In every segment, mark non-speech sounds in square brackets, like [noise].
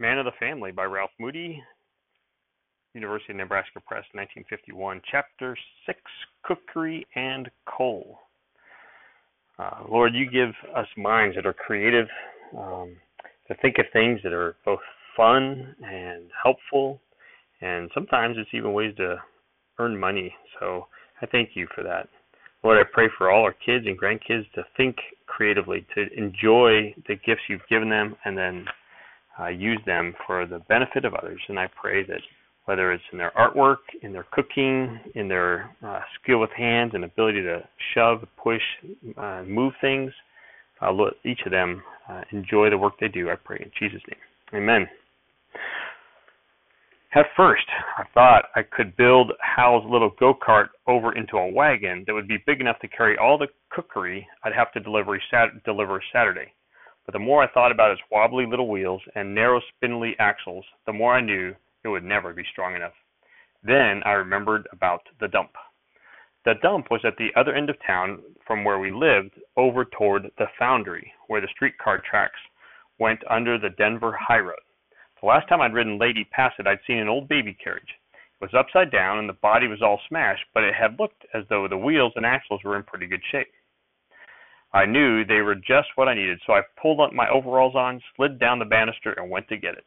Man of the Family by Ralph Moody, University of Nebraska Press, 1951. Chapter 6 Cookery and Coal. Uh, Lord, you give us minds that are creative um, to think of things that are both fun and helpful, and sometimes it's even ways to earn money. So I thank you for that. Lord, I pray for all our kids and grandkids to think creatively, to enjoy the gifts you've given them, and then uh, use them for the benefit of others. And I pray that whether it's in their artwork, in their cooking, in their uh, skill with hands and ability to shove, push, uh, move things, uh, let each of them uh, enjoy the work they do. I pray in Jesus' name. Amen. At first, I thought I could build Hal's little go kart over into a wagon that would be big enough to carry all the cookery I'd have to deliver, sat- deliver Saturday. But the more I thought about its wobbly little wheels and narrow spindly axles, the more I knew it would never be strong enough. Then I remembered about the dump. The dump was at the other end of town from where we lived over toward the foundry, where the streetcar tracks went under the Denver High Road. The last time I'd ridden Lady past it, I'd seen an old baby carriage. It was upside down and the body was all smashed, but it had looked as though the wheels and axles were in pretty good shape. I knew they were just what I needed, so I pulled up my overalls on, slid down the banister, and went to get it.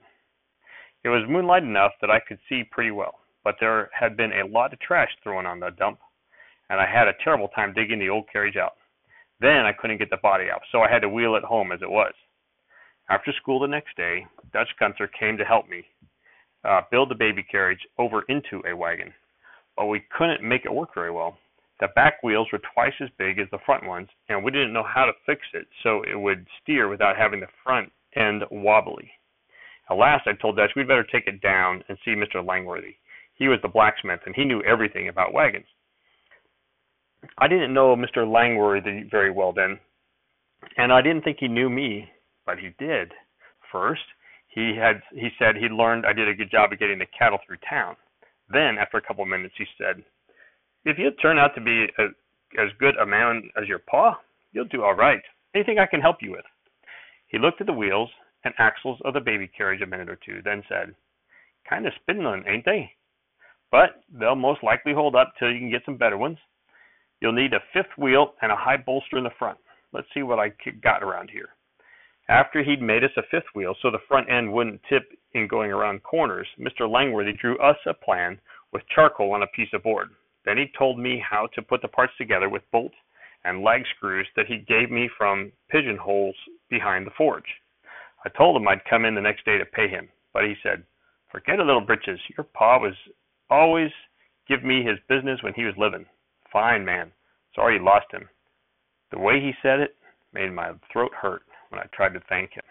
It was moonlight enough that I could see pretty well, but there had been a lot of trash thrown on the dump, and I had a terrible time digging the old carriage out. Then I couldn't get the body out, so I had to wheel it home as it was. After school the next day, Dutch Gunther came to help me uh, build the baby carriage over into a wagon, but we couldn't make it work very well. The back wheels were twice as big as the front ones, and we didn't know how to fix it so it would steer without having the front end wobbly. At last, I told Dutch we'd better take it down and see Mr. Langworthy. He was the blacksmith, and he knew everything about wagons. I didn't know Mr. Langworthy very well then, and I didn't think he knew me, but he did. First, he had he said he'd learned I did a good job of getting the cattle through town. Then, after a couple of minutes, he said, "If you turn out to be a, as good a man as your pa, you'll do all right. Anything I can help you with?" He looked at the wheels and axles of the baby carriage a minute or two, then said, "Kind of spindling, ain't they? But they'll most likely hold up till you can get some better ones. You'll need a fifth wheel and a high bolster in the front. Let's see what I got around here." After he'd made us a fifth wheel so the front end wouldn't tip in going around corners, Mr. Langworthy drew us a plan with charcoal on a piece of board. Then he told me how to put the parts together with bolts and lag screws that he gave me from pigeonholes behind the forge. I told him I'd come in the next day to pay him, but he said, Forget it, little britches. Your pa was always give me his business when he was living. Fine man. Sorry you lost him. The way he said it made my throat hurt when I tried to thank him.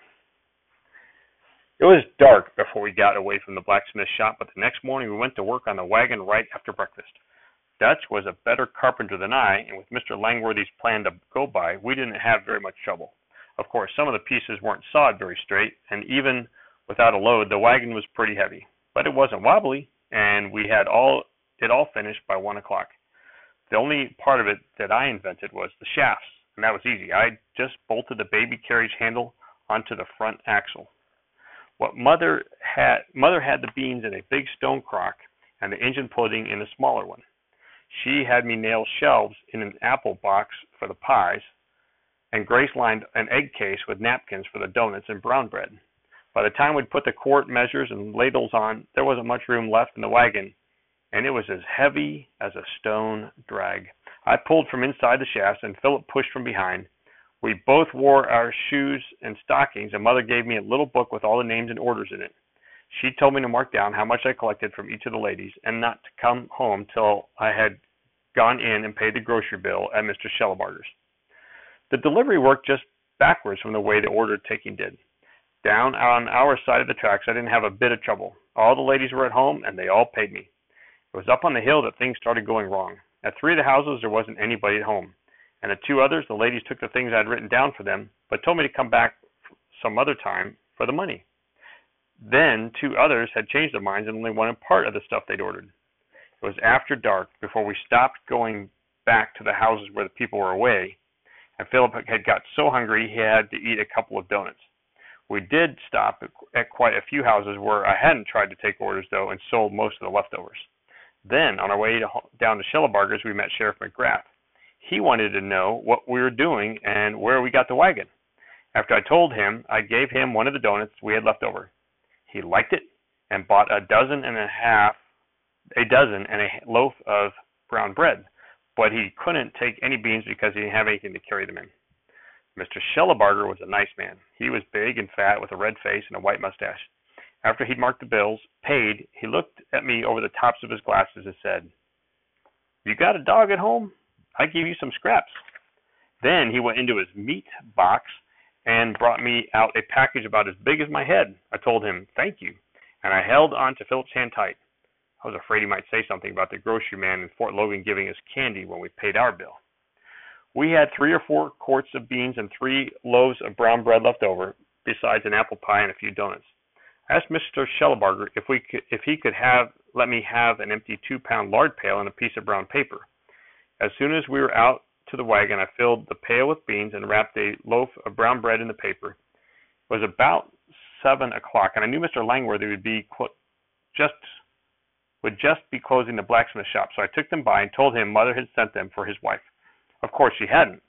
It was dark before we got away from the blacksmith shop, but the next morning we went to work on the wagon right after breakfast. Dutch was a better carpenter than I, and with Mr. Langworthy's plan to go by, we didn't have very much trouble. Of course, some of the pieces weren't sawed very straight, and even without a load, the wagon was pretty heavy. But it wasn't wobbly, and we had all it all finished by one o'clock. The only part of it that I invented was the shafts and that was easy. I just bolted the baby carriage handle onto the front axle. What mother had mother had the beans in a big stone crock and the Indian pudding in a smaller one. She had me nail shelves in an apple box for the pies, and Grace lined an egg case with napkins for the donuts and brown bread. By the time we'd put the quart measures and ladles on, there wasn't much room left in the wagon, and it was as heavy as a stone drag. I pulled from inside the shafts, and Philip pushed from behind. We both wore our shoes and stockings, and Mother gave me a little book with all the names and orders in it. She told me to mark down how much I collected from each of the ladies, and not to come home till I had gone in and paid the grocery bill at Mr. Schellebarger's. The delivery worked just backwards from the way the order taking did. Down on our side of the tracks, I didn't have a bit of trouble. All the ladies were at home, and they all paid me. It was up on the hill that things started going wrong. At three of the houses there wasn't anybody at home, and at two others the ladies took the things I had written down for them, but told me to come back some other time for the money. Then two others had changed their minds and only wanted part of the stuff they'd ordered. It was after dark before we stopped going back to the houses where the people were away, and Philip had got so hungry he had to eat a couple of donuts. We did stop at quite a few houses where I hadn't tried to take orders, though, and sold most of the leftovers. Then, on our way to, down to Schellebarger's, we met Sheriff McGrath. He wanted to know what we were doing and where we got the wagon. After I told him, I gave him one of the donuts we had left over. He liked it and bought a dozen and a half, a dozen and a loaf of brown bread, but he couldn't take any beans because he didn't have anything to carry them in. Mr. Schellebarger was a nice man. He was big and fat with a red face and a white mustache. After he'd marked the bills, paid, he looked at me over the tops of his glasses and said, You got a dog at home? I give you some scraps. Then he went into his meat box and brought me out a package about as big as my head. I told him, Thank you, and I held on to Philip's hand tight. I was afraid he might say something about the grocery man in Fort Logan giving us candy when we paid our bill. We had three or four quarts of beans and three loaves of brown bread left over, besides an apple pie and a few donuts. I asked Mr. Schellebarger if we could, if he could have let me have an empty two pound lard pail and a piece of brown paper. As soon as we were out to the wagon, I filled the pail with beans and wrapped a loaf of brown bread in the paper. It was about seven o'clock, and I knew Mr. Langworthy would be just would just be closing the blacksmith shop, so I took them by and told him mother had sent them for his wife. Of course, she hadn't,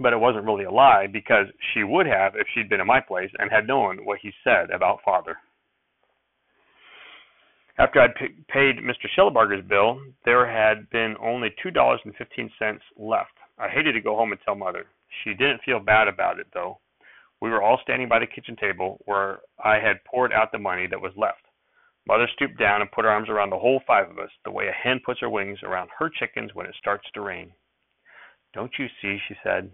but it wasn't really a lie because she would have if she'd been in my place and had known what he said about father. After I'd p- paid Mr. Schellebarger's bill, there had been only $2.15 left. I hated to go home and tell mother. She didn't feel bad about it, though. We were all standing by the kitchen table where I had poured out the money that was left. Mother stooped down and put her arms around the whole five of us, the way a hen puts her wings around her chickens when it starts to rain. Don't you see, she said,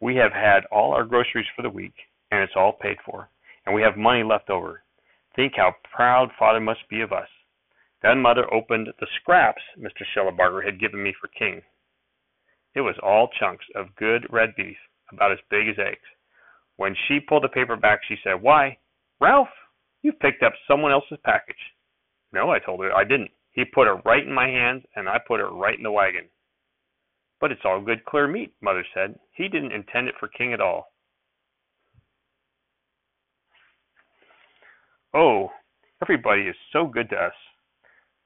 we have had all our groceries for the week, and it's all paid for, and we have money left over. Think how proud father must be of us. Then mother opened the scraps Mr. Schellebarger had given me for King. It was all chunks of good red beef, about as big as eggs. When she pulled the paper back, she said, Why, Ralph, you've picked up someone else's package. No, I told her, I didn't. He put it right in my hands, and I put it right in the wagon. But it's all good, clear meat, Mother said. He didn't intend it for King at all. Oh, everybody is so good to us.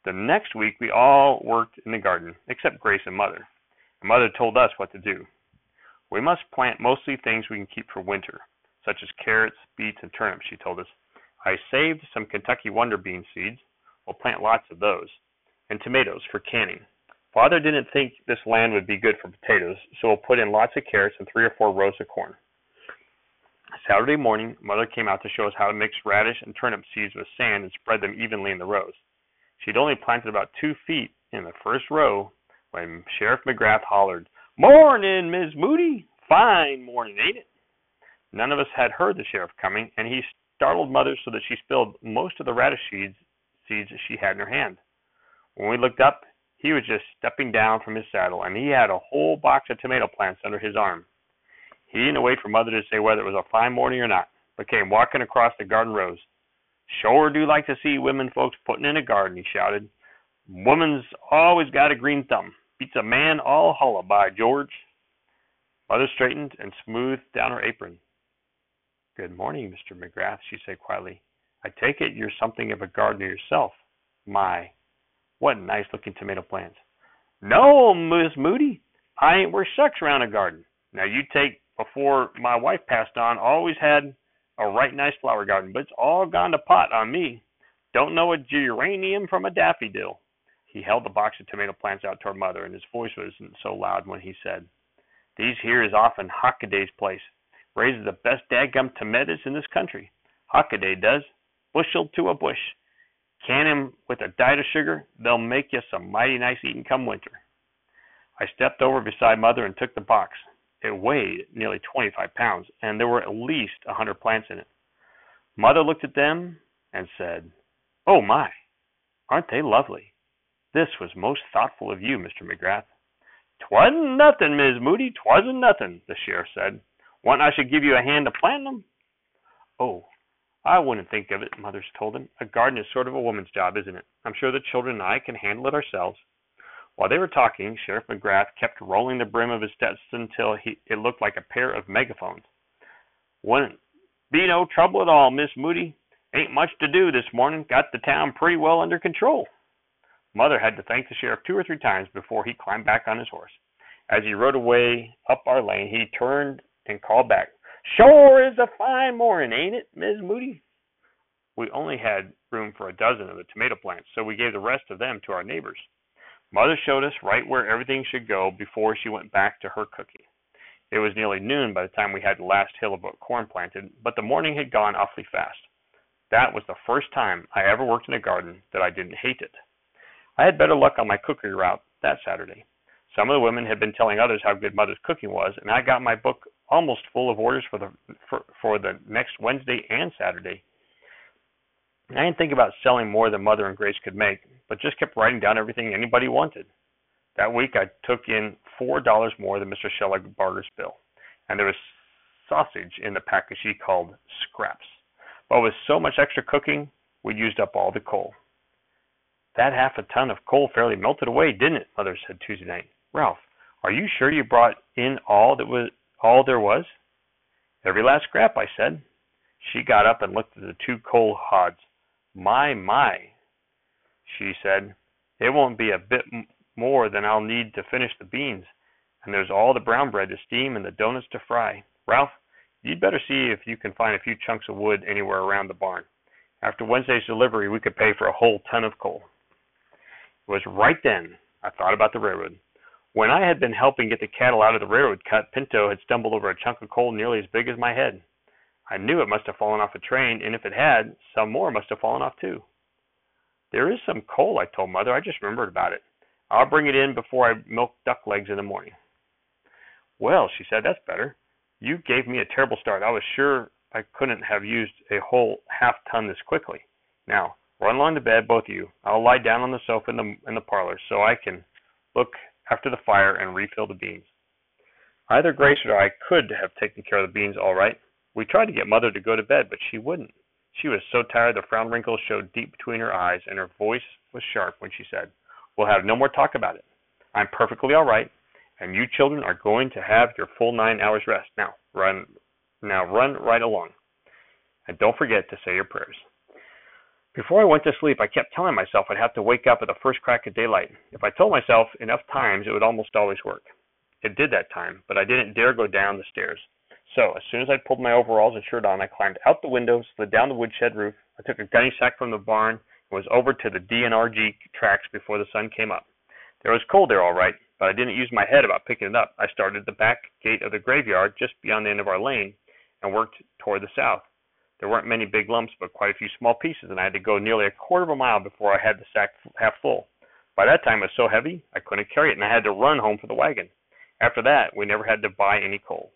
The next week, we all worked in the garden, except Grace and Mother. Mother told us what to do. We must plant mostly things we can keep for winter, such as carrots, beets, and turnips, she told us. I saved some Kentucky Wonder Bean seeds. We'll plant lots of those. And tomatoes for canning. Father didn't think this land would be good for potatoes, so we'll put in lots of carrots and three or four rows of corn. Saturday morning, Mother came out to show us how to mix radish and turnip seeds with sand and spread them evenly in the rows. She'd only planted about two feet in the first row when Sheriff McGrath hollered, Morning, Miss Moody. Fine morning, ain't it? None of us had heard the sheriff coming, and he startled Mother so that she spilled most of the radish seeds, seeds she had in her hand. When we looked up, he was just stepping down from his saddle, and he had a whole box of tomato plants under his arm. He didn't wait for Mother to say whether it was a fine morning or not, but came walking across the garden rows. Sure do like to see women folks putting in a garden, he shouted. Woman's always got a green thumb. Beats a man all hollow, by George. Mother straightened and smoothed down her apron. Good morning, Mr. McGrath, she said quietly. I take it you're something of a gardener yourself. My, what nice looking tomato plants. No, Miss Moody, I ain't worth shucks around a garden. Now you take before my wife passed on, always had a right nice flower garden, but it's all gone to pot on me. Don't know a geranium from a daffodil. He held the box of tomato plants out toward Mother, and his voice wasn't so loud when he said, These here is often Hockaday's place. Raises the best dadgum tomatoes in this country. Hockaday does. Bushel to a bush. Can 'em with a diet of sugar, they'll make you some mighty nice eating come winter. I stepped over beside Mother and took the box. It weighed nearly 25 pounds, and there were at least a 100 plants in it. Mother looked at them and said, Oh my, aren't they lovely? This was most thoughtful of you, Mr. McGrath. Twasn't nothing, Mis' Moody, twasn't nothing, the sheriff said. Want I should give you a hand to plant them? Oh, I wouldn't think of it, Mothers told him. A garden is sort of a woman's job, isn't it? I'm sure the children and I can handle it ourselves. While they were talking, Sheriff McGrath kept rolling the brim of his Stetson until he, it looked like a pair of megaphones. "Wouldn't Be no trouble at all, Miss Moody. Ain't much to do this morning. Got the town pretty well under control. Mother had to thank the sheriff two or three times before he climbed back on his horse. As he rode away up our lane, he turned and called back, Sure is a fine morning, ain't it, Miss Moody? We only had room for a dozen of the tomato plants, so we gave the rest of them to our neighbors. Mother showed us right where everything should go before she went back to her cooking. It was nearly noon by the time we had the last hill of corn planted, but the morning had gone awfully fast. That was the first time I ever worked in a garden that I didn't hate it. I had better luck on my cookery route that Saturday. Some of the women had been telling others how good Mother's cooking was, and I got my book almost full of orders for the for, for the next Wednesday and Saturday. I didn't think about selling more than Mother and Grace could make, but just kept writing down everything anybody wanted. That week I took in four dollars more than Mr. Schellenbarger's bill, and there was sausage in the package he called scraps. But with so much extra cooking, we used up all the coal. That half a ton of coal fairly melted away, didn't it? Mother said Tuesday night. Ralph, are you sure you brought in all that was all there was? Every last scrap, I said. She got up and looked at the two coal hods. My, my, she said. It won't be a bit more than I'll need to finish the beans, and there's all the brown bread to steam and the doughnuts to fry. Ralph, you'd better see if you can find a few chunks of wood anywhere around the barn. After Wednesday's delivery, we could pay for a whole ton of coal. It was right then I thought about the railroad. When I had been helping get the cattle out of the railroad cut, Pinto had stumbled over a chunk of coal nearly as big as my head. I knew it must have fallen off a train, and if it had, some more must have fallen off too. There is some coal, I told Mother. I just remembered about it. I'll bring it in before I milk duck legs in the morning. Well, she said, that's better. You gave me a terrible start. I was sure I couldn't have used a whole half ton this quickly. Now, run along to bed, both of you. I'll lie down on the sofa in the in the parlor so I can look after the fire and refill the beans. Either Grace or I could have taken care of the beans all right. We tried to get Mother to go to bed, but she wouldn't. She was so tired the frown wrinkles showed deep between her eyes, and her voice was sharp when she said, We'll have no more talk about it. I'm perfectly all right, and you children are going to have your full nine hours rest. Now run now run right along. And don't forget to say your prayers. Before I went to sleep, I kept telling myself I'd have to wake up at the first crack of daylight. If I told myself enough times, it would almost always work. It did that time, but I didn't dare go down the stairs. So, as soon as I pulled my overalls and shirt on, I climbed out the window, slid down the woodshed roof. I took a gunny sack from the barn and was over to the D&RG tracks before the sun came up. There was cold there all right, but I didn't use my head about picking it up. I started the back gate of the graveyard just beyond the end of our lane and worked toward the south. There weren't many big lumps, but quite a few small pieces, and I had to go nearly a quarter of a mile before I had the sack half full. By that time it was so heavy I couldn't carry it, and I had to run home for the wagon. After that, we never had to buy any coal.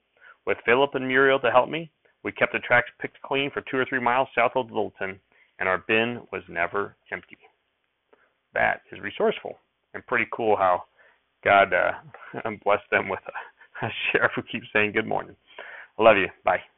With Philip and Muriel to help me, we kept the tracks picked clean for two or three miles south of Littleton, and our bin was never empty. That is resourceful and pretty cool how God uh, [laughs] blessed them with a, [laughs] a sheriff who keeps saying good morning. I love you. Bye.